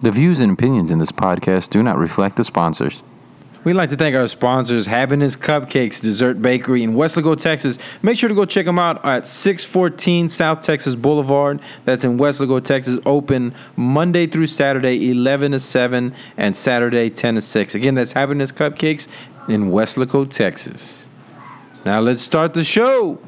The views and opinions in this podcast do not reflect the sponsors. We'd like to thank our sponsors, Happiness Cupcakes Dessert Bakery in Weslaco, Texas. Make sure to go check them out at 614 South Texas Boulevard. That's in Weslaco, Texas. Open Monday through Saturday, 11 to 7, and Saturday, 10 to 6. Again, that's Happiness Cupcakes in Weslaco, Texas. Now let's start the show.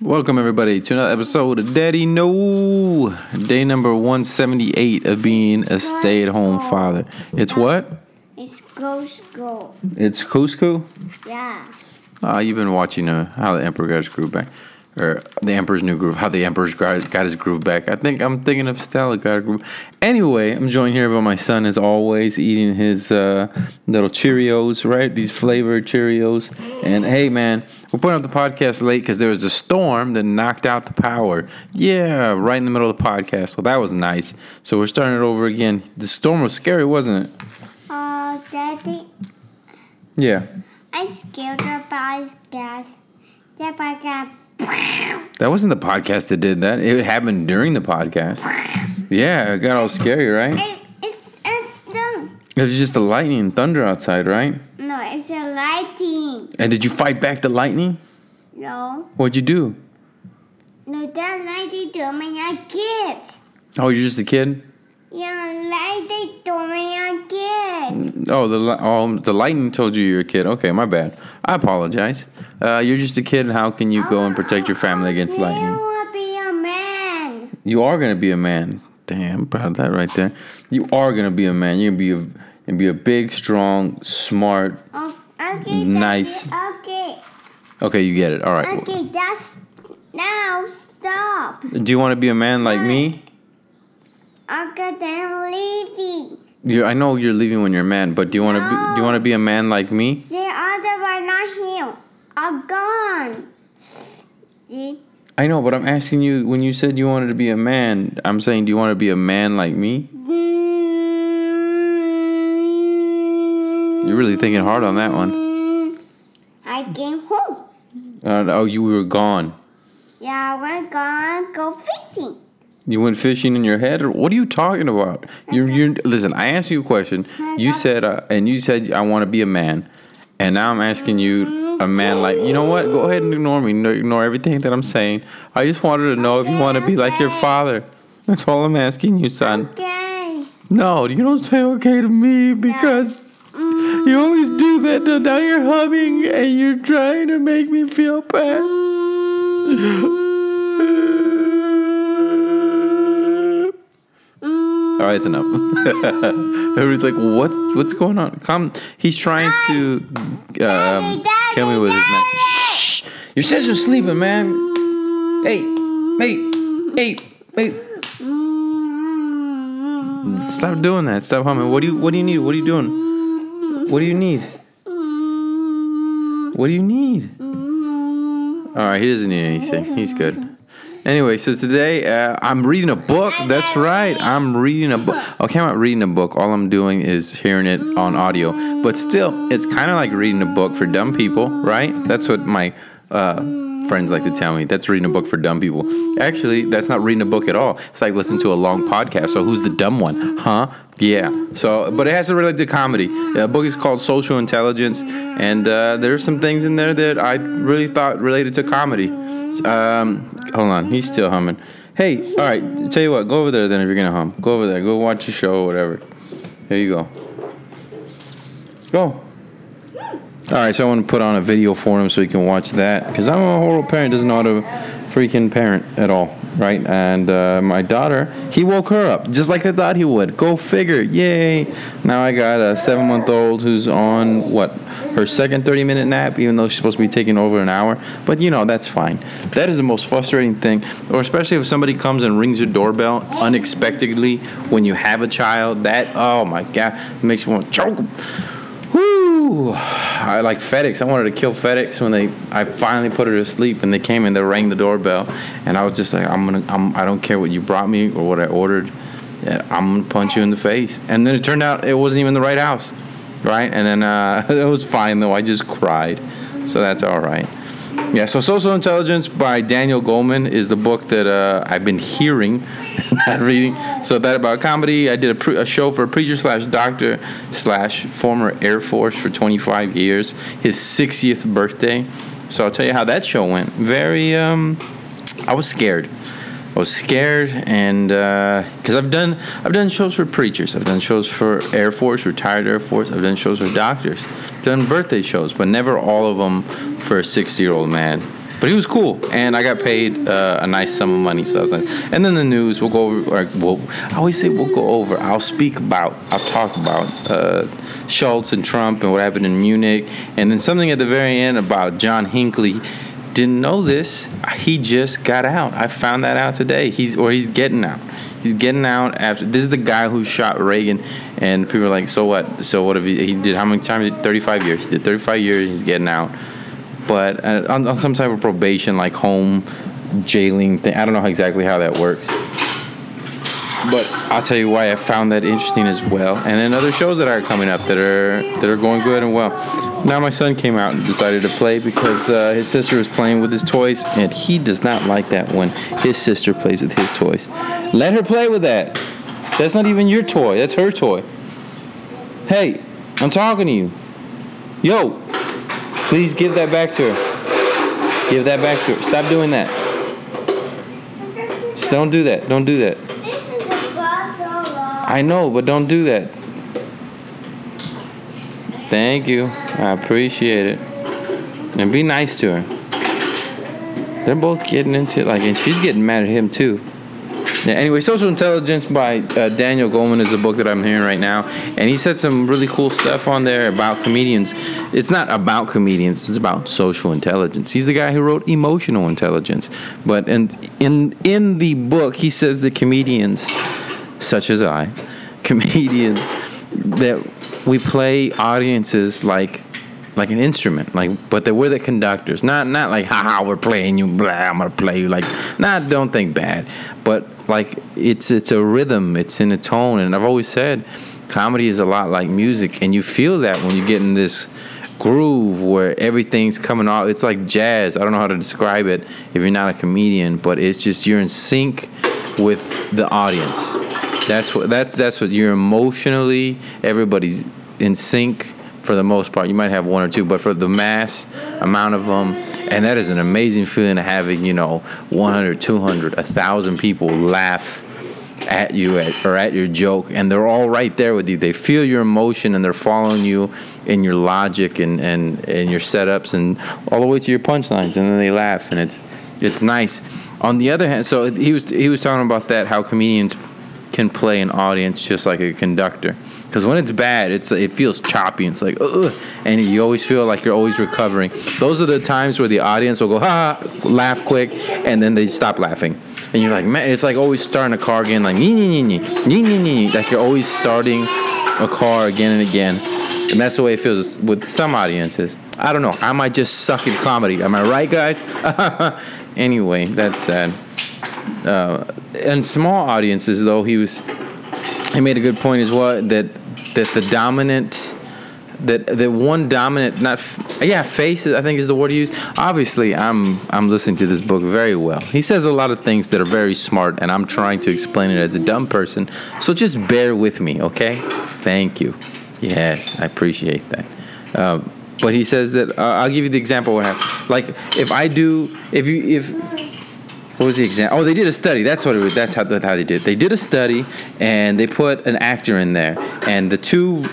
Welcome everybody to another episode of Daddy No. Day number 178 of being a stay-at-home father. It's what? It's Costco. It's Costco? Yeah. Uh, you've been watching uh, how the Emperor got his groove back. Or the Emperor's new groove, how the Emperor's got got his groove back. I think I'm thinking of Stella got a groove. Anyway, I'm joined here by my son, as always, eating his uh, little Cheerios, right? These flavored Cheerios. And hey, man, we're putting up the podcast late because there was a storm that knocked out the power. Yeah, right in the middle of the podcast. So that was nice. So we're starting it over again. The storm was scary, wasn't it? Uh, Daddy, Yeah. I scared about his gas. That I got. That wasn't the podcast that did that. It happened during the podcast. Yeah, it got all scary, right? It's it's it's done. It was just the lightning and thunder outside, right? No, it's the lightning. And did you fight back the lightning? No, What'd you do? no, that lighting told me I get. Oh, you're just a kid. Yeah, lighting told me I get. Oh, the oh, the lightning told you you're a kid. Okay, my bad. I apologize. Uh, you're just a kid. How can you go and protect your family against lightning? I want to be a man. You are gonna be a man. Damn, of that right there. You are gonna be a man. You're gonna be a, gonna be a big, strong, smart. Oh, okay. Daddy, Nice. Okay. Okay, you get it. All right. Okay, that's now stop. Do you want to be a man like me? Then I'm leaving. You, I know you're leaving when you're a man, but do you want to be? Do you want to be a man like me? See, other one not here. I'm gone. See, I know, but I'm asking you. When you said you wanted to be a man, I'm saying, do you want to be a man like me? You're really thinking hard on that one. I came home. Uh, oh, you were gone. Yeah, we're gonna go fishing. You went fishing in your head, or what are you talking about? You're, you're listen. I asked you a question. You said, uh, and you said I want to be a man, and now I'm asking you a man like you know what? Go ahead and ignore me. No, Ignore everything that I'm saying. I just wanted to know if you want to be like your father. That's all I'm asking you, son. Okay. No, you don't say okay to me because Mm, you always do that. Now now you're humming and you're trying to make me feel bad. All right, it's enough. Everybody's like, "What's what's going on?" Come, he's trying to um, kill me with his neck. Shh, your sister's sleeping, man. Hey, hey, hey, hey. Stop doing that. Stop humming. What do you What do you need? What are you doing? What do you need? What do you need? All right, he doesn't need anything. He's good. Anyway, so today uh, I'm reading a book. That's right. I'm reading a book. Okay, I'm not reading a book. All I'm doing is hearing it on audio. But still, it's kind of like reading a book for dumb people, right? That's what my uh, friends like to tell me. That's reading a book for dumb people. Actually, that's not reading a book at all. It's like listening to a long podcast. So who's the dumb one? Huh? Yeah. So, but it has to relate to comedy. The book is called Social Intelligence, and uh, there's some things in there that I really thought related to comedy. Um, hold on, he's still humming. Hey, all right. Tell you what, go over there then if you're gonna hum. Go over there. Go watch a show or whatever. Here you go. Go. All right, so I want to put on a video for him so he can watch that because I'm a horrible parent. Doesn't know how to freaking parent at all, right? And uh, my daughter, he woke her up just like I thought he would. Go figure. Yay! Now I got a seven-month-old who's on what her second 30-minute nap, even though she's supposed to be taking over an hour. But you know that's fine. That is the most frustrating thing, or especially if somebody comes and rings your doorbell unexpectedly when you have a child. That oh my god, makes you want to choke 'em. Whoo! I like FedEx. I wanted to kill FedEx when they. I finally put her to sleep, and they came and they rang the doorbell, and I was just like, I'm gonna. I'm. I don't care what you brought me or what I ordered. I'm gonna punch you in the face. And then it turned out it wasn't even the right house, right? And then uh, it was fine though. I just cried, so that's all right. Yeah, so Social Intelligence by Daniel Goleman is the book that uh, I've been hearing, not reading. So that about comedy. I did a, pre- a show for a preacher slash doctor slash former Air Force for 25 years. His 60th birthday. So I'll tell you how that show went. Very, um, I was scared. I was scared, and because I've done I've done shows for preachers, I've done shows for Air Force, retired Air Force, I've done shows for doctors, done birthday shows, but never all of them for a 60 year old man. But he was cool, and I got paid uh, a nice sum of money, so I was like. And then the news, we'll go over. We'll, I always say we'll go over. I'll speak about. I'll talk about uh, Schultz and Trump and what happened in Munich, and then something at the very end about John Hinckley didn't know this. He just got out. I found that out today. He's or he's getting out. He's getting out after. This is the guy who shot Reagan, and people are like, "So what? So what if he, he did? How many times? Thirty-five years. He did thirty-five years. He's getting out, but uh, on, on some type of probation, like home jailing thing. I don't know exactly how that works." But I'll tell you why I found that interesting as well, and then other shows that are coming up that are that are going good and well. Now my son came out and decided to play because uh, his sister was playing with his toys, and he does not like that when his sister plays with his toys. Let her play with that. That's not even your toy. That's her toy. Hey, I'm talking to you. Yo, please give that back to her. Give that back to her. Stop doing that. Just don't do that. Don't do that. I know, but don't do that. Thank you. I appreciate it. And be nice to her. They're both getting into it, like, and she's getting mad at him too. Yeah, anyway, Social Intelligence by uh, Daniel Goleman is the book that I'm hearing right now, and he said some really cool stuff on there about comedians. It's not about comedians; it's about social intelligence. He's the guy who wrote Emotional Intelligence, but in in in the book, he says that comedians, such as I, comedians, that we play audiences like like an instrument, like but that we're the conductors, not not like haha we're playing you, blah I'm gonna play you, like not don't think bad, but like it's it's a rhythm, it's in a tone, and I've always said comedy is a lot like music, and you feel that when you get in this groove where everything's coming off. It's like jazz. I don't know how to describe it if you're not a comedian, but it's just you're in sync with the audience. That's what that's that's what you're emotionally. Everybody's in sync for the most part. You might have one or two, but for the mass amount of them, and that is an amazing feeling of having you know 100, 200, 1,000 people laugh at you at, or at your joke, and they're all right there with you. They feel your emotion and they're following you in your logic and and and your setups and all the way to your punchlines, and then they laugh, and it's it's nice. On the other hand, so he was he was talking about that how comedians can play an audience just like a conductor. Because when it's bad, it's it feels choppy. It's like, ugh, and you always feel like you're always recovering. Those are the times where the audience will go, ha, laugh quick, and then they stop laughing. And you're like, man, it's like always starting a car again, like, nee, nee, nee, nee, nee, nee, like you're always starting a car again and again. And that's the way it feels with some audiences. I don't know. I might just suck at comedy. Am I right, guys? anyway, that's sad. Uh, and small audiences, though, he was he made a good point as well that that the dominant that that one dominant not yeah face I think is the word he used. Obviously, I'm I'm listening to this book very well. He says a lot of things that are very smart, and I'm trying to explain it as a dumb person. So just bear with me, okay? Thank you. Yes, I appreciate that. Um, but he says that uh, I'll give you the example. What happened? Like if I do, if you if what was the example? Oh, they did a study. That's what it was. That's how, how they did. it. They did a study, and they put an actor in there, and the two.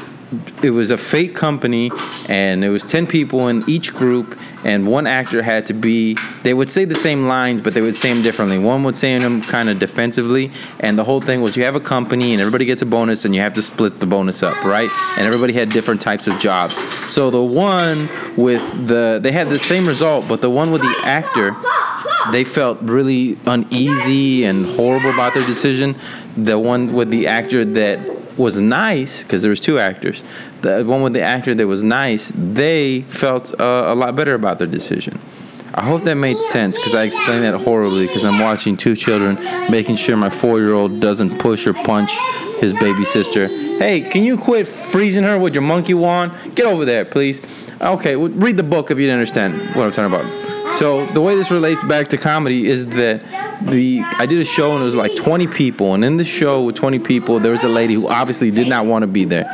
It was a fake company, and there was ten people in each group, and one actor had to be. They would say the same lines, but they would say them differently. One would say them kind of defensively, and the whole thing was you have a company, and everybody gets a bonus, and you have to split the bonus up, right? And everybody had different types of jobs. So the one with the they had the same result, but the one with the actor they felt really uneasy and horrible about their decision. The one with the actor that was nice, because there was two actors, the one with the actor that was nice, they felt uh, a lot better about their decision. I hope that made sense because I explained that horribly because I'm watching two children making sure my four year old doesn't push or punch his baby sister. Hey, can you quit freezing her with your monkey wand? Get over there, please. Okay, well, read the book if you didn't understand what I'm talking about. So the way this relates back to comedy is that the I did a show and it was like 20 people, and in the show with 20 people, there was a lady who obviously did not want to be there.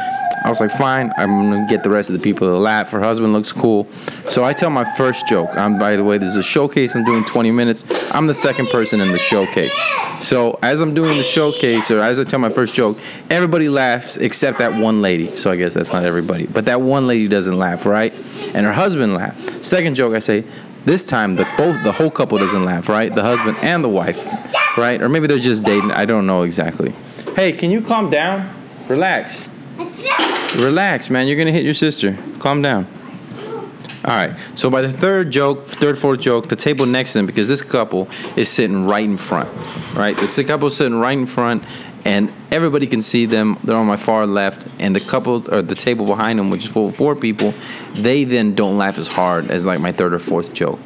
I was like, fine, I'm gonna get the rest of the people to laugh. Her husband looks cool, so I tell my first joke. I'm by the way, there's a showcase. I'm doing 20 minutes. I'm the second person in the showcase. So as I'm doing the showcase, or as I tell my first joke, everybody laughs except that one lady. So I guess that's not everybody, but that one lady doesn't laugh, right? And her husband laughs. Second joke, I say, this time the both the whole couple doesn't laugh, right? The husband and the wife, right? Or maybe they're just dating. I don't know exactly. Hey, can you calm down? Relax. Relax, man. You're gonna hit your sister. Calm down. All right. So by the third joke, third, fourth joke, the table next to them, because this couple is sitting right in front, right? This couple is sitting right in front, and everybody can see them. They're on my far left, and the couple or the table behind them, which is full of four people, they then don't laugh as hard as like my third or fourth joke.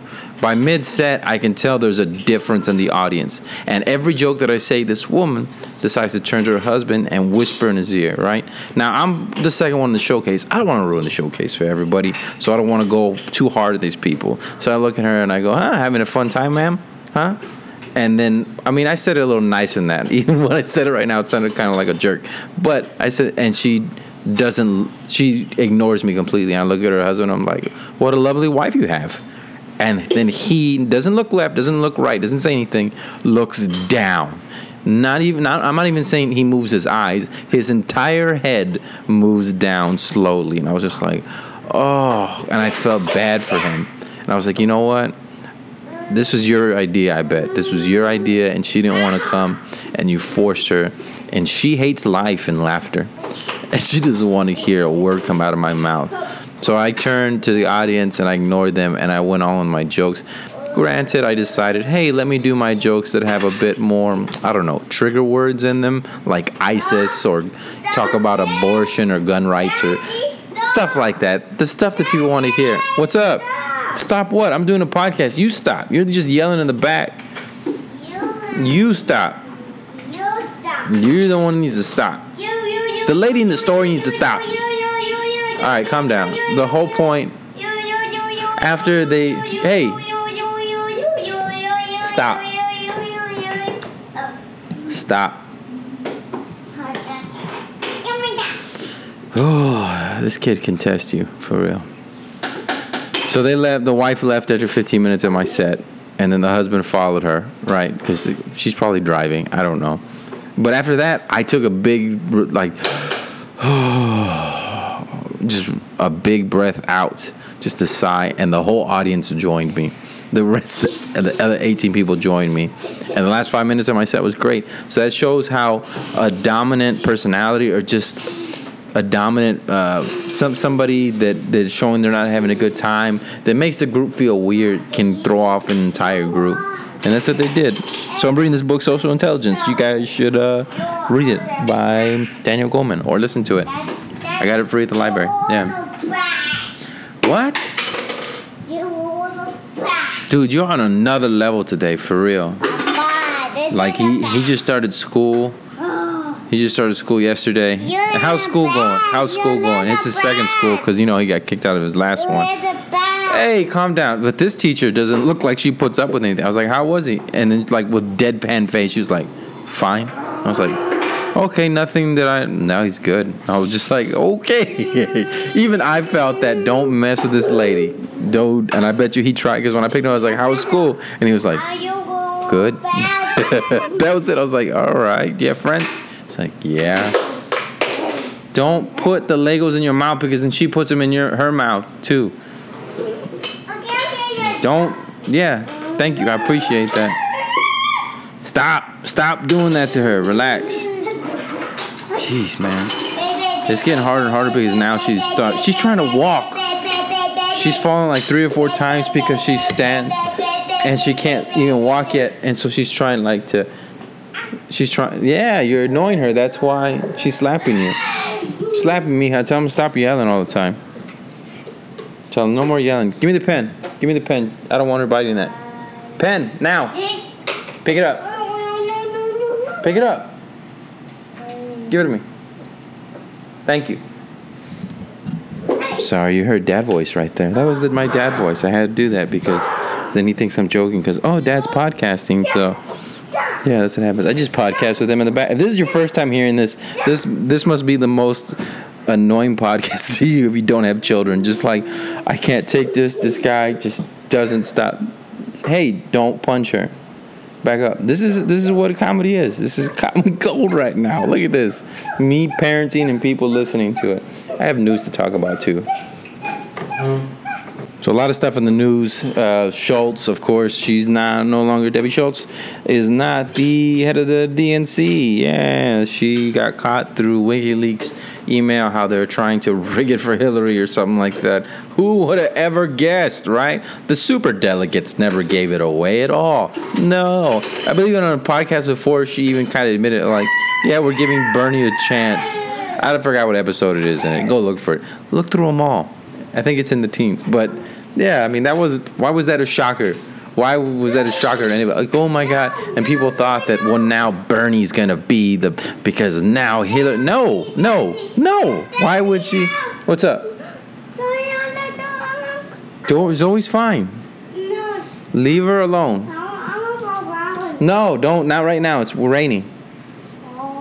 By mid set, I can tell there's a difference in the audience, and every joke that I say, this woman decides to turn to her husband and whisper in his ear. Right now, I'm the second one in the showcase. I don't want to ruin the showcase for everybody, so I don't want to go too hard at these people. So I look at her and I go, "Huh, having a fun time, ma'am? Huh?" And then, I mean, I said it a little nicer than that. Even when I said it right now, it sounded kind of like a jerk. But I said, and she doesn't, she ignores me completely. I look at her husband, I'm like, what a lovely wife you have. And then he doesn't look left, doesn't look right, doesn't say anything, looks down. Not even, not, I'm not even saying he moves his eyes. His entire head moves down slowly. And I was just like, oh, and I felt bad for him. And I was like, you know what? this was your idea, I bet. This was your idea, and she didn't want to come, and you forced her. And she hates life and laughter, and she doesn't want to hear a word come out of my mouth. So I turned to the audience and I ignored them, and I went on with my jokes. Granted, I decided, hey, let me do my jokes that have a bit more, I don't know, trigger words in them, like ISIS or talk about abortion or gun rights or stuff like that. The stuff that people want to hear. What's up? Stop what? I'm doing a podcast. You stop. You're just yelling in the back. You stop. You stop. You're the one who needs to stop. The lady in the store needs to stop. All right, calm down. The whole point after they, hey, stop. Stop. Oh, this kid can test you for real. So they left. The wife left after 15 minutes of my set, and then the husband followed her, right? Because she's probably driving. I don't know. But after that, I took a big, like, oh. Just a big breath out, just a sigh, and the whole audience joined me. The rest of the other 18 people joined me. And the last five minutes of my set was great. So that shows how a dominant personality or just a dominant uh, some somebody that that's showing they're not having a good time that makes the group feel weird can throw off an entire group and that's what they did so i'm reading this book social intelligence you guys should uh, read it by daniel goleman or listen to it i got it free at the library yeah what dude you're on another level today for real like he, he just started school he just started school yesterday. How's school going? How's school going? It's his second school because you know he got kicked out of his last one. Hey, calm down. But this teacher doesn't look like she puts up with anything. I was like, how was he? And then like with deadpan face, she was like, fine. I was like, okay, nothing that I. Now he's good. I was just like, okay. Even I felt that. Don't mess with this lady, dude. And I bet you he tried because when I picked him, I was like, how was school? And he was like, good. that was it. I was like, all right, yeah, friends. It's like, yeah. Don't put the Legos in your mouth because then she puts them in your her mouth too. Don't. Yeah. Thank you. I appreciate that. Stop. Stop doing that to her. Relax. Jeez, man. It's getting harder and harder because now she's start. She's trying to walk. She's fallen like three or four times because she stands and she can't even walk yet, and so she's trying like to She's trying. Yeah, you're annoying her. That's why she's slapping you. Slapping me, mija. Tell him to stop yelling all the time. Tell him no more yelling. Give me the pen. Give me the pen. I don't want her biting that. Pen, now. Pick it up. Pick it up. Give it to me. Thank you. Sorry, you heard dad voice right there. That was the, my dad voice. I had to do that because then he thinks I'm joking because, oh, dad's podcasting. So, yeah, that's what happens. I just podcast with him in the back. If this is your first time hearing this, this this must be the most annoying podcast to you if you don't have children. Just like, I can't take this. This guy just doesn't stop. Hey, don't punch her. Back up. This is this is what a comedy is. This is comedy gold right now. Look at this. Me parenting and people listening to it. I have news to talk about too. So a lot of stuff in the news. Uh, Schultz, of course, she's not no longer Debbie Schultz is not the head of the DNC. Yeah, she got caught through WikiLeaks email how they're trying to rig it for Hillary or something like that. Who would have ever guessed, right? The super delegates never gave it away at all. No, I believe on a podcast before she even kind of admitted like, yeah, we're giving Bernie a chance. I forgot what episode it is in it. Go look for it. Look through them all. I think it's in the teens, but yeah, I mean that was why was that a shocker? Why was that a shocker to anybody? Like, oh my god! And people thought that well now Bernie's gonna be the because now Hillary. No, no, no. Why would she? What's up? Door Zoe's fine. Leave her alone. No, don't. Not right now. It's raining.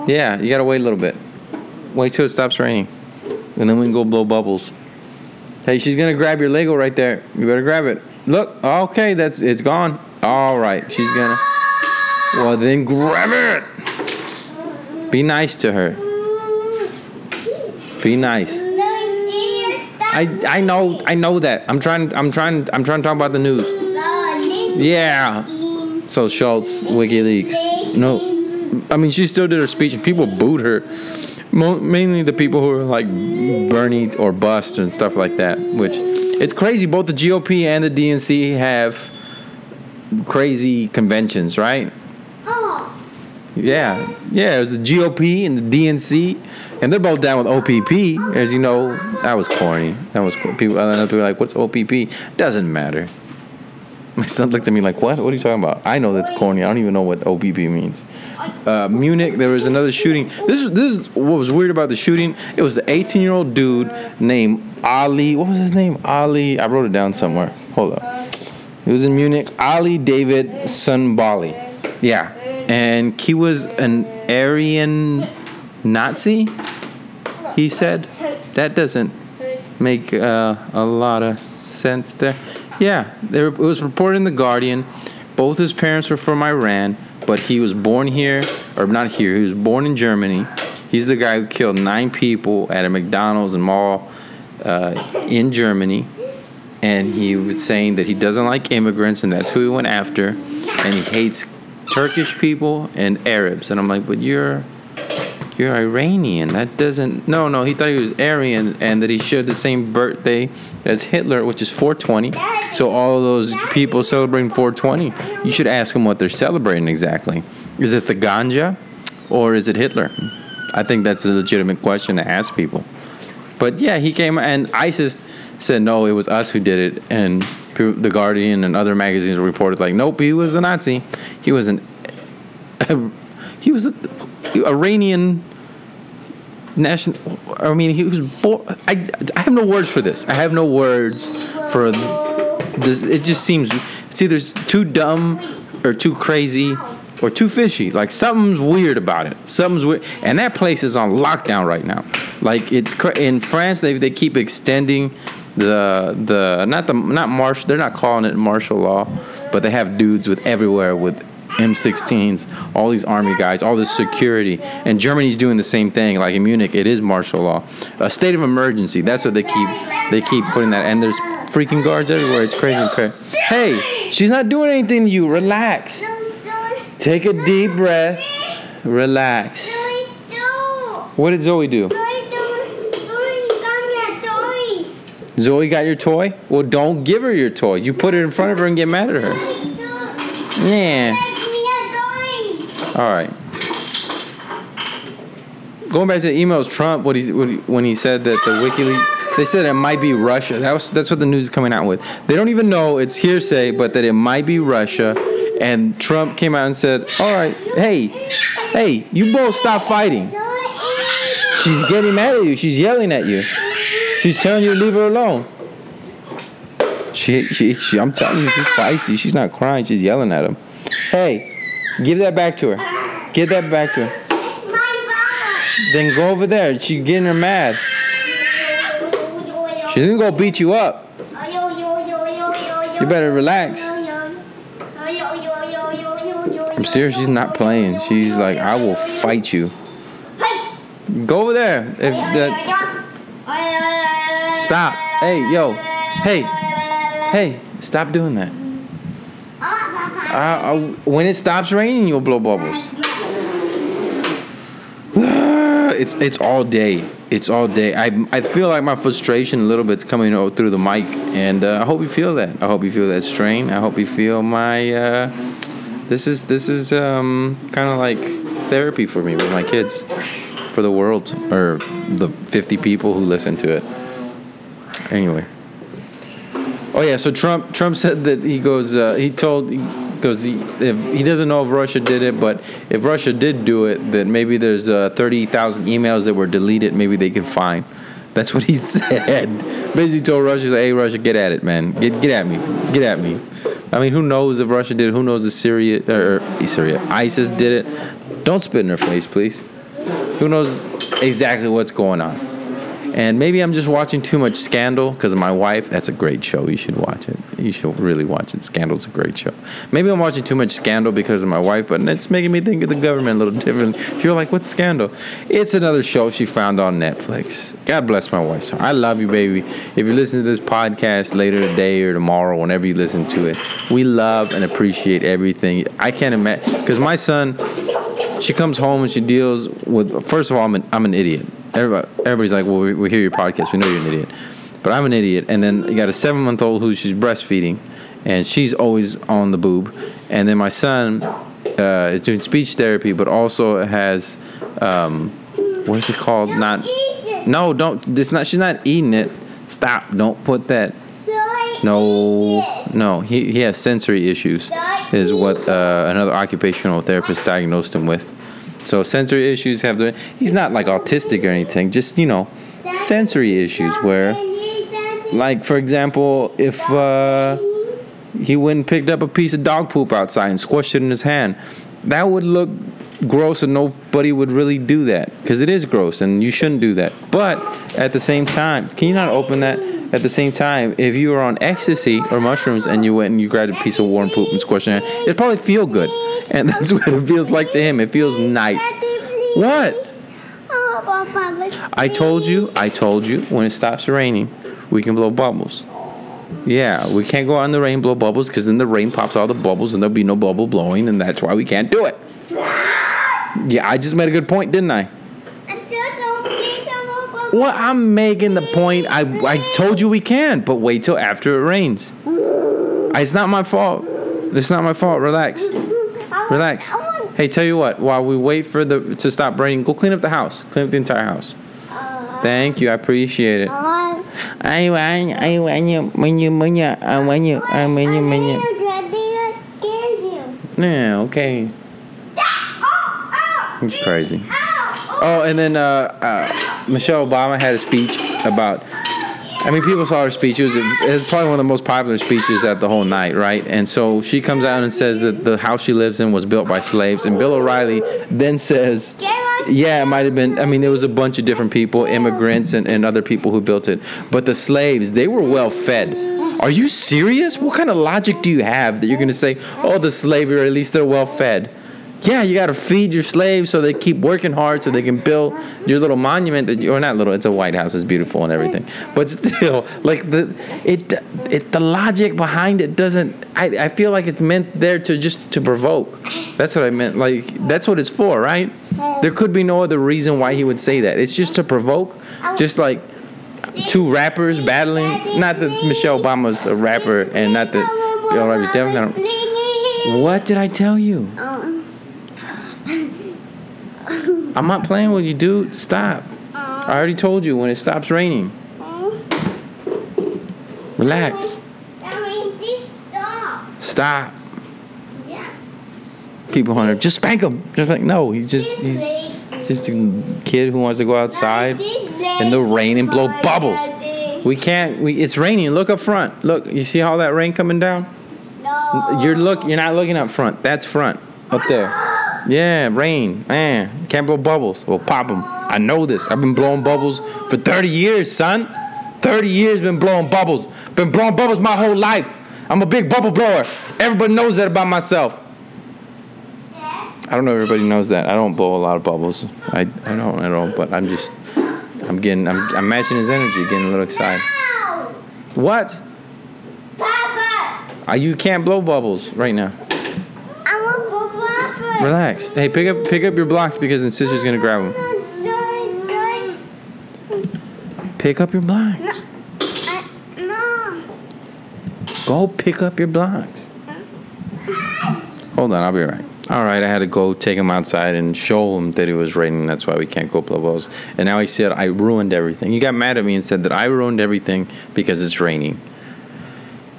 Yeah, you gotta wait a little bit. Wait till it stops raining, and then we can go blow bubbles. Hey, she's gonna grab your Lego right there. You better grab it. Look, okay, that's it's gone. All right, she's gonna. Well, then grab it. Be nice to her. Be nice. I I know I know that. I'm trying I'm trying I'm trying to talk about the news. Yeah. So Schultz, WikiLeaks. No, I mean she still did her speech and people booed her. Mo- mainly the people who are like Bernie or bust and stuff like that. Which it's crazy. Both the GOP and the DNC have crazy conventions, right? Oh. Yeah, yeah. It was the GOP and the DNC, and they're both down with OPP. As you know, that was corny. That was people. I know people are like, "What's OPP?" Doesn't matter. My son looked at me like, "What? What are you talking about?" I know that's corny. I don't even know what OBB means. Uh, Munich, there was another shooting. This this is what was weird about the shooting. It was the 18 year old dude named Ali. What was his name? Ali. I wrote it down somewhere. Hold up. He was in Munich. Ali David Sonboly. Yeah, and he was an Aryan Nazi. He said that doesn't make uh, a lot of sense there. Yeah, there, it was reported in the Guardian. Both his parents were from Iran, but he was born here, or not here. He was born in Germany. He's the guy who killed nine people at a McDonald's and mall uh, in Germany, and he was saying that he doesn't like immigrants, and that's who he went after, and he hates Turkish people and Arabs. And I'm like, but you're you're Iranian. That doesn't. No, no. He thought he was Aryan and that he shared the same birthday as Hitler, which is 420. So all those people celebrating 420, you should ask them what they're celebrating exactly. Is it the ganja, or is it Hitler? I think that's a legitimate question to ask people. But yeah, he came and ISIS said no, it was us who did it, and the Guardian and other magazines reported like, nope, he was a Nazi. He was an he was a Iranian national. I mean, he was born. I, I have no words for this. I have no words for this. It just seems it's either too dumb or too crazy or too fishy. Like something's weird about it. Something's weird, and that place is on lockdown right now. Like it's cra- in France. They they keep extending the the not the not martial. They're not calling it martial law, but they have dudes with everywhere with M16s, all these army guys, all this security, and Germany's doing the same thing. Like in Munich, it is martial law, a state of emergency. That's what they keep they keep putting that, and there's freaking guards everywhere. It's crazy. cra- Hey, she's not doing anything to you. Relax. Take a deep breath. Relax. What did Zoe do? Zoe got your toy? Well, don't give her your toy. You put it in front of her and get mad at her. Yeah. All right. going back to the emails, Trump, what he when he said that the WikiLeaks, they said it might be Russia. That was that's what the news is coming out with. They don't even know it's hearsay, but that it might be Russia. And Trump came out and said, "All right, hey, hey, you both stop fighting. She's getting mad at you. She's yelling at you. She's telling you to leave her alone." She, she, she, I'm telling you, she's feisty. She's not crying. She's yelling at him. Hey, give that back to her. Give that back to her. Then go over there. She's getting her mad. She's gonna go beat you up. You better relax. I'm serious. She's not playing. She's like, I will fight you. Go over there. If stop. Hey, yo. Hey, hey. Stop doing that. I, I, when it stops raining, you'll blow bubbles. It's it's all day. It's all day. I I feel like my frustration a little bit's coming through the mic, and uh, I hope you feel that. I hope you feel that strain. I hope you feel my. Uh, this is this is um, kind of like therapy for me with my kids, for the world or the 50 people who listen to it. Anyway. Oh yeah, so Trump Trump said that he goes uh, he told because he, he doesn't know if Russia did it, but if Russia did do it, that maybe there's uh, 30,000 emails that were deleted. Maybe they can find. That's what he said. Basically told Russia, "Hey Russia, get at it, man. Get get at me. Get at me." I mean, who knows if Russia did it? Who knows if Syria or, or Syria ISIS did it? Don't spit in her face, please. Who knows exactly what's going on? And maybe I'm just watching too much Scandal because of my wife. That's a great show. You should watch it. You should really watch it. Scandal's a great show. Maybe I'm watching too much Scandal because of my wife, but it's making me think of the government a little different. You're like, what's Scandal? It's another show she found on Netflix. God bless my wife. So I love you, baby. If you listen to this podcast later today or tomorrow, whenever you listen to it, we love and appreciate everything. I can't imagine because my son, she comes home and she deals with. First of all, I'm an, I'm an idiot. Everybody, everybody's like, well, we, we hear your podcast. We know you're an idiot. But I'm an idiot. And then you got a seven month old who she's breastfeeding, and she's always on the boob. And then my son uh, is doing speech therapy, but also has, um, what is it called? Not, no, don't. It's not. She's not eating it. Stop. Don't put that. No, no. He, he has sensory issues, is what uh, another occupational therapist diagnosed him with. So sensory issues have the. He's not like autistic or anything. Just you know, sensory issues where, like for example, if uh, he went and picked up a piece of dog poop outside and squished it in his hand, that would look gross and nobody would really do that because it is gross and you shouldn't do that. But at the same time, can you not open that? At the same time, if you were on ecstasy or mushrooms and you went and you grabbed a piece of warm poop and squished it, in your hand, it'd probably feel good. And that's what it feels like to him. It feels nice. What? I told you, I told you, when it stops raining, we can blow bubbles. Yeah, we can't go out in the rain blow bubbles because then the rain pops all the bubbles and there'll be no bubble blowing, and that's why we can't do it. Yeah, I just made a good point, didn't I? Well, I'm making the point. I, I told you we can, but wait till after it rains. It's not my fault. It's not my fault. Relax. Relax. Hey, tell you what. While we wait for the to stop raining, go clean up the house. Clean up the entire house. Thank you. I appreciate it. I want. I want you. When you. When you. I want you. I want you. When you. Yeah. Okay. It's crazy. Oh, and then uh, uh, Michelle Obama had a speech about. I mean, people saw her speech. It was, it was probably one of the most popular speeches at the whole night, right? And so she comes out and says that the house she lives in was built by slaves. And Bill O'Reilly then says, yeah, it might have been. I mean, there was a bunch of different people, immigrants and, and other people who built it. But the slaves, they were well fed. Are you serious? What kind of logic do you have that you're going to say, oh, the slavery, or at least they're well fed? Yeah, you got to feed your slaves so they keep working hard so they can build your little monument that you, or not little, it's a White House, it's beautiful and everything. But still, like the it it the logic behind it doesn't I, I feel like it's meant there to just to provoke. That's what I meant. Like that's what it's for, right? There could be no other reason why he would say that. It's just to provoke, just like two rappers battling. Not that Michelle Obama's a rapper and not that Bill O'Reilly's definitely. What did I tell you? I'm not playing with you, dude. Stop. I already told you when it stops raining. Relax. That stop. Stop. Yeah. People on there, just spank him. Just like no, he's just he's he's just a kid who wants to go outside in the rain and blow bubbles. We can't. We it's raining. Look up front. Look, you see all that rain coming down? No. You're look. You're not looking up front. That's front. Up there. Yeah, rain. Man, can't blow bubbles. Well, pop them. I know this. I've been blowing bubbles for 30 years, son. 30 years been blowing bubbles. Been blowing bubbles my whole life. I'm a big bubble blower. Everybody knows that about myself. I don't know. if Everybody knows that. I don't blow a lot of bubbles. I, I don't at all. But I'm just. I'm getting. I'm, I'm matching his energy. Getting a little excited. What? Papa! Uh, you can't blow bubbles right now. Relax. Hey, pick up pick up your blocks because the sister's gonna grab them. Pick up your blocks. Go pick up your blocks. Hold on, I'll be right. All right, I had to go take him outside and show him that it was raining. That's why we can't go blow balls. And now he said I ruined everything. He got mad at me and said that I ruined everything because it's raining.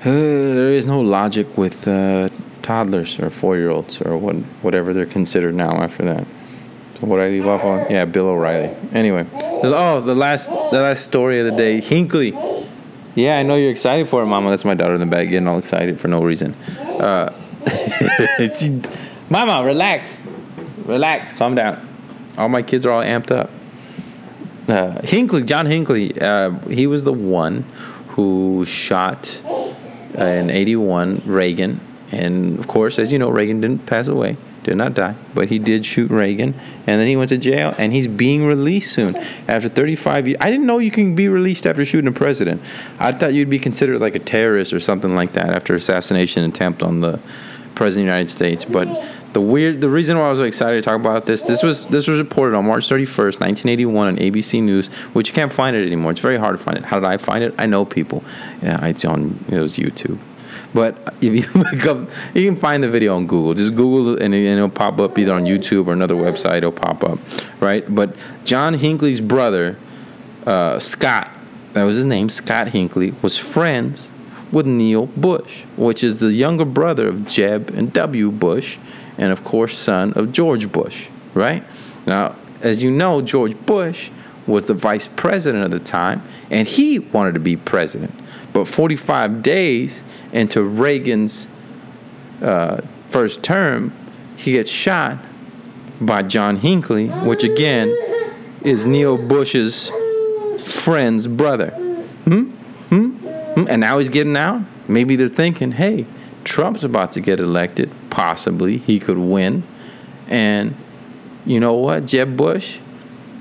Uh, there is no logic with uh, toddlers or four-year-olds or what, whatever they're considered now after that. So what I leave off on? Yeah, Bill O'Reilly. Anyway, oh, the last the last story of the day, Hinckley. Yeah, I know you're excited for it, Mama. That's my daughter in the back getting all excited for no reason. Uh, she, Mama, relax, relax, calm down. All my kids are all amped up. Uh, Hinckley, John Hinckley, uh, he was the one who shot uh, in '81 Reagan, and of course, as you know, Reagan didn't pass away, did not die, but he did shoot Reagan, and then he went to jail, and he's being released soon after 35 years. I didn't know you can be released after shooting a president. I thought you'd be considered like a terrorist or something like that after assassination attempt on the president of the United States, but. The weird, the reason why I was so excited to talk about this, this was this was reported on March 31st, 1981, on ABC News, which you can't find it anymore. It's very hard to find it. How did I find it? I know people. Yeah, it's on it was YouTube. But if you look up, you can find the video on Google. Just Google it and, it- and it'll pop up either on YouTube or another website. It'll pop up, right? But John Hinckley's brother, uh, Scott, that was his name, Scott Hinckley, was friends with Neil Bush, which is the younger brother of Jeb and W. Bush, and of course, son of George Bush, right? Now, as you know, George Bush was the vice president at the time, and he wanted to be president. But 45 days into Reagan's uh, first term, he gets shot by John Hinckley, which again is Neil Bush's friend's brother. Hmm? Hmm? Hmm? And now he's getting out. Maybe they're thinking, hey, Trump's about to get elected. Possibly he could win. And you know what, Jeb Bush?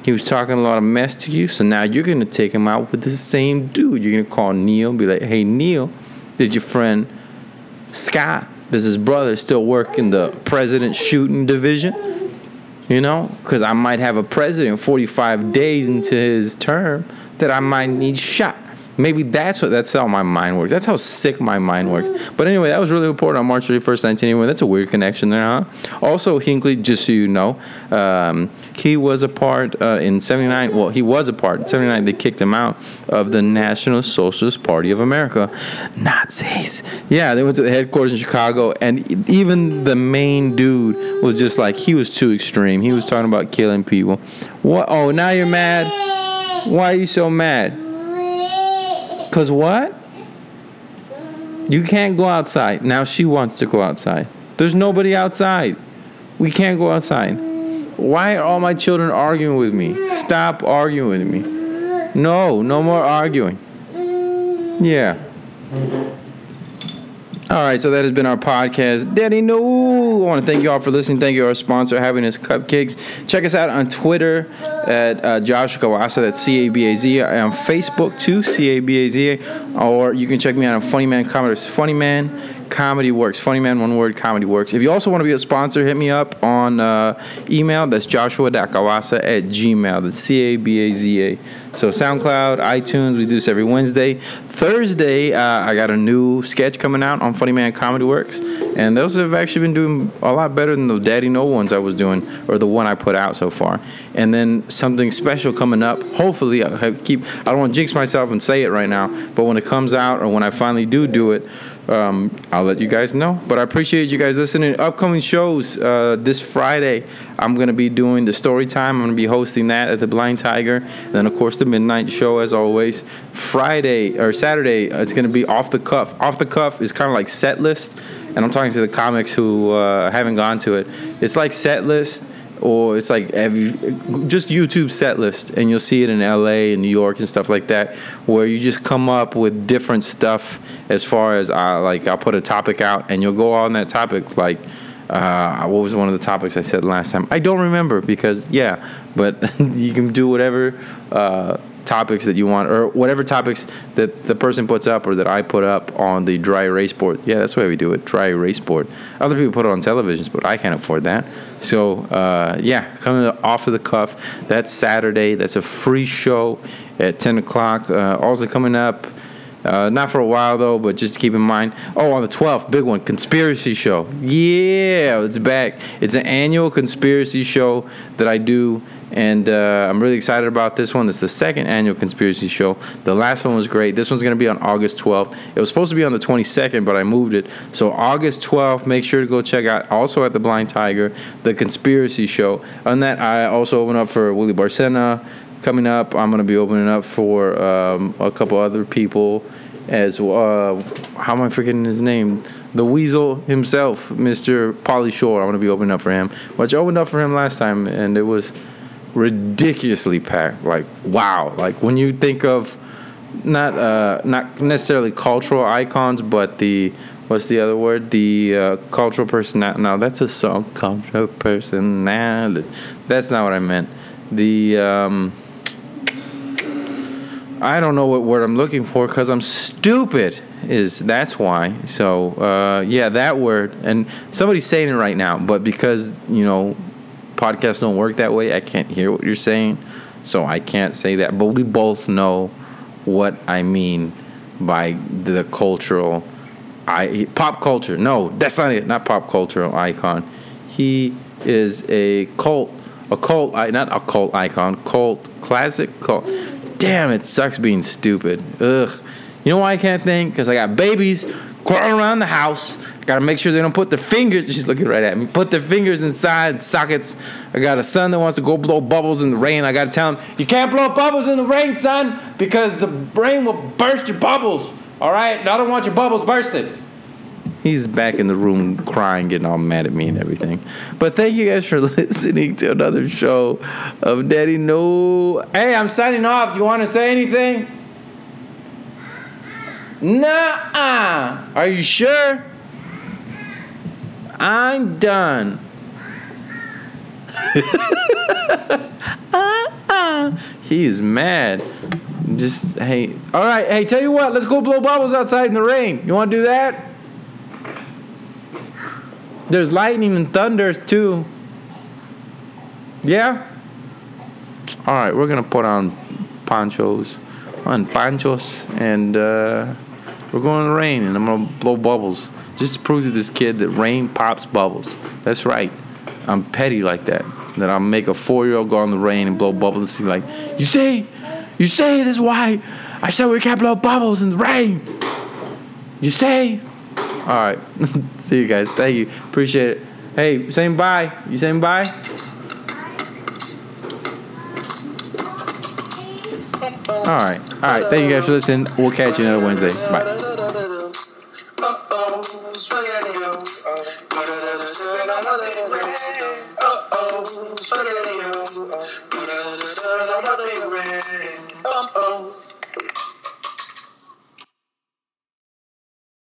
He was talking a lot of mess to you, so now you're gonna take him out with the same dude. You're gonna call Neil and be like, hey, Neil, did your friend Scott, does his brother still work in the president shooting division? You know, because I might have a president 45 days into his term that I might need shot. Maybe that's what that's how my mind works. That's how sick my mind works. But anyway, that was really reported on March 31st, 1981. That's a weird connection there, huh? Also, Hinckley, just so you know, um, he was a part uh, in 79. Well, he was a part. In 79, they kicked him out of the National Socialist Party of America. Nazis. Yeah, they went to the headquarters in Chicago, and even the main dude was just like, he was too extreme. He was talking about killing people. What? Oh, now you're mad? Why are you so mad? Cause what? You can't go outside. Now she wants to go outside. There's nobody outside. We can't go outside. Why are all my children arguing with me? Stop arguing with me. No, no more arguing. Yeah. All right, so that has been our podcast. Daddy, no. I want to thank you all for listening. Thank you, our sponsor, Happiness Cupcakes. Check us out on Twitter at uh, Josh Cabaza, that's C A B A Z. On Facebook, too, C A B A Z. Or you can check me out on Funny Man Comedy, Funny Man Comedy Works. Funny Man, one word, Comedy Works. If you also want to be a sponsor, hit me up on uh, email. That's joshua.cabaza at gmail. That's C A B A Z A. So SoundCloud, iTunes, we do this every Wednesday. Thursday, uh, I got a new sketch coming out on Funny Man Comedy Works. And those have actually been doing a lot better than the Daddy No ones I was doing, or the one I put out so far. And then something special coming up. Hopefully, I keep. I don't want to jinx myself and say it right now, but when it comes out or when I finally do do it, um, I'll let you guys know. But I appreciate you guys listening. Upcoming shows uh, this Friday, I'm gonna be doing the story time. I'm gonna be hosting that at the Blind Tiger, and then of course the midnight show as always. Friday or Saturday, it's gonna be off the cuff. Off the cuff is kind of like set list, and I'm talking to the comics who uh, haven't gone to it. It's like set list or it's like you, just YouTube set list, and you'll see it in LA and New York and stuff like that, where you just come up with different stuff as far as I like I'll put a topic out, and you'll go on that topic like. Uh, what was one of the topics I said last time? I don't remember because yeah, but you can do whatever uh, topics that you want or whatever topics that the person puts up or that I put up on the dry erase board. Yeah, that's why we do it, dry erase board. Other people put it on televisions, but I can't afford that. So uh, yeah, coming off of the cuff. That's Saturday. That's a free show at 10 o'clock. Uh, also coming up. Uh, not for a while though, but just keep in mind. Oh, on the 12th, big one, conspiracy show. Yeah, it's back. It's an annual conspiracy show that I do, and uh, I'm really excited about this one. It's the second annual conspiracy show. The last one was great. This one's gonna be on August 12th. It was supposed to be on the 22nd, but I moved it. So August 12th, make sure to go check out. Also at the Blind Tiger, the conspiracy show. On that, I also open up for Willie Barcena coming up. I'm gonna be opening up for um, a couple other people as. Uh, how am I forgetting his name? The Weasel himself, Mr. Pauly Shore. I'm gonna be opening up for him, which I opened up for him last time, and it was ridiculously packed. Like wow! Like when you think of not uh, not necessarily cultural icons, but the what's the other word? The uh, cultural personality. No, that's a song. Cultural personality. That's not what I meant. The um, I don't know what word I'm looking for because I'm stupid. Is that's why? So uh, yeah, that word. And somebody's saying it right now, but because you know podcasts don't work that way, I can't hear what you're saying, so I can't say that. But we both know what I mean by the cultural, I pop culture. No, that's not it. Not pop cultural icon. He is a cult, a cult, not a cult icon, cult classic cult. Damn, it sucks being stupid. Ugh. You know why I can't think? Because I got babies crawling around the house. Gotta make sure they don't put their fingers. She's looking right at me. Put their fingers inside sockets. I got a son that wants to go blow bubbles in the rain. I gotta tell him, you can't blow bubbles in the rain, son, because the rain will burst your bubbles. All right, I don't want your bubbles bursted. He's back in the room crying, getting all mad at me and everything. But thank you guys for listening to another show of Daddy No. Hey, I'm signing off. Do you want to say anything? Nah. Are you sure? I'm done. Uh-uh. he is mad. Just hey, all right. Hey, tell you what. Let's go blow bubbles outside in the rain. You want to do that? There's lightning and thunders too. Yeah. All right, we're gonna put on ponchos, on ponchos, and uh, we're going in the rain, and I'm gonna blow bubbles just to prove to this kid that rain pops bubbles. That's right. I'm petty like that. That I'll make a four-year-old go in the rain and blow bubbles and see like, you see, you see, this is why I said we can't blow bubbles in the rain. You see? All right. See you guys. Thank you. Appreciate it. Hey, saying bye. You saying bye? All right. All right. Thank you guys for listening. We'll catch you another Wednesday. Bye. Uh-oh, spaghetti-o.